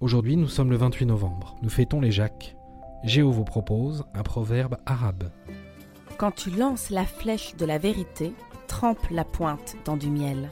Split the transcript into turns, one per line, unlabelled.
Aujourd'hui, nous sommes le 28 novembre. Nous fêtons les Jacques. Géo vous propose un proverbe arabe.
Quand tu lances la flèche de la vérité, trempe la pointe dans du miel.